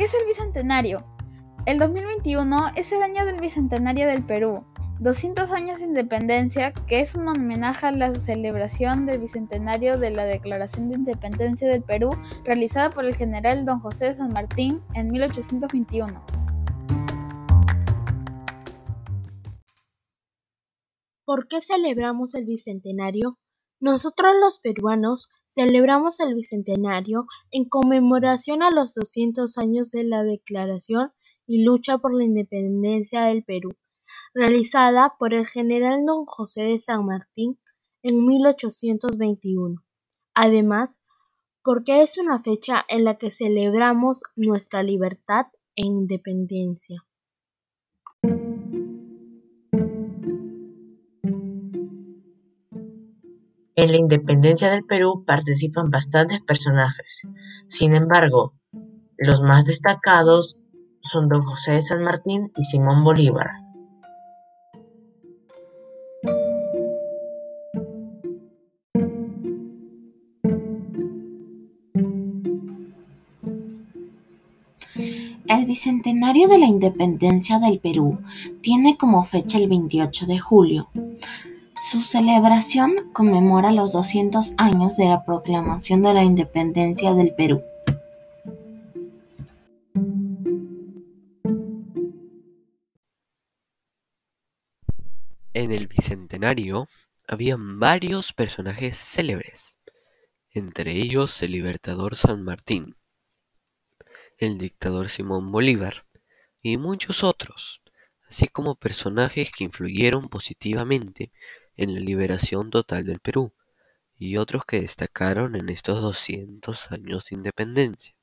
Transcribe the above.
¿Qué es el Bicentenario? El 2021 es el año del Bicentenario del Perú, 200 años de independencia, que es un homenaje a la celebración del Bicentenario de la Declaración de Independencia del Perú realizada por el general Don José de San Martín en 1821. ¿Por qué celebramos el Bicentenario? Nosotros los peruanos celebramos el Bicentenario en conmemoración a los 200 años de la Declaración y lucha por la independencia del Perú, realizada por el general don José de San Martín en 1821. Además, porque es una fecha en la que celebramos nuestra libertad e independencia. En la independencia del Perú participan bastantes personajes. Sin embargo, los más destacados son don José de San Martín y Simón Bolívar. El Bicentenario de la Independencia del Perú tiene como fecha el 28 de julio. Su celebración conmemora los doscientos años de la proclamación de la independencia del Perú. En el Bicentenario habían varios personajes célebres, entre ellos el libertador San Martín, el dictador Simón Bolívar y muchos otros, así como personajes que influyeron positivamente en la liberación total del Perú, y otros que destacaron en estos doscientos años de independencia.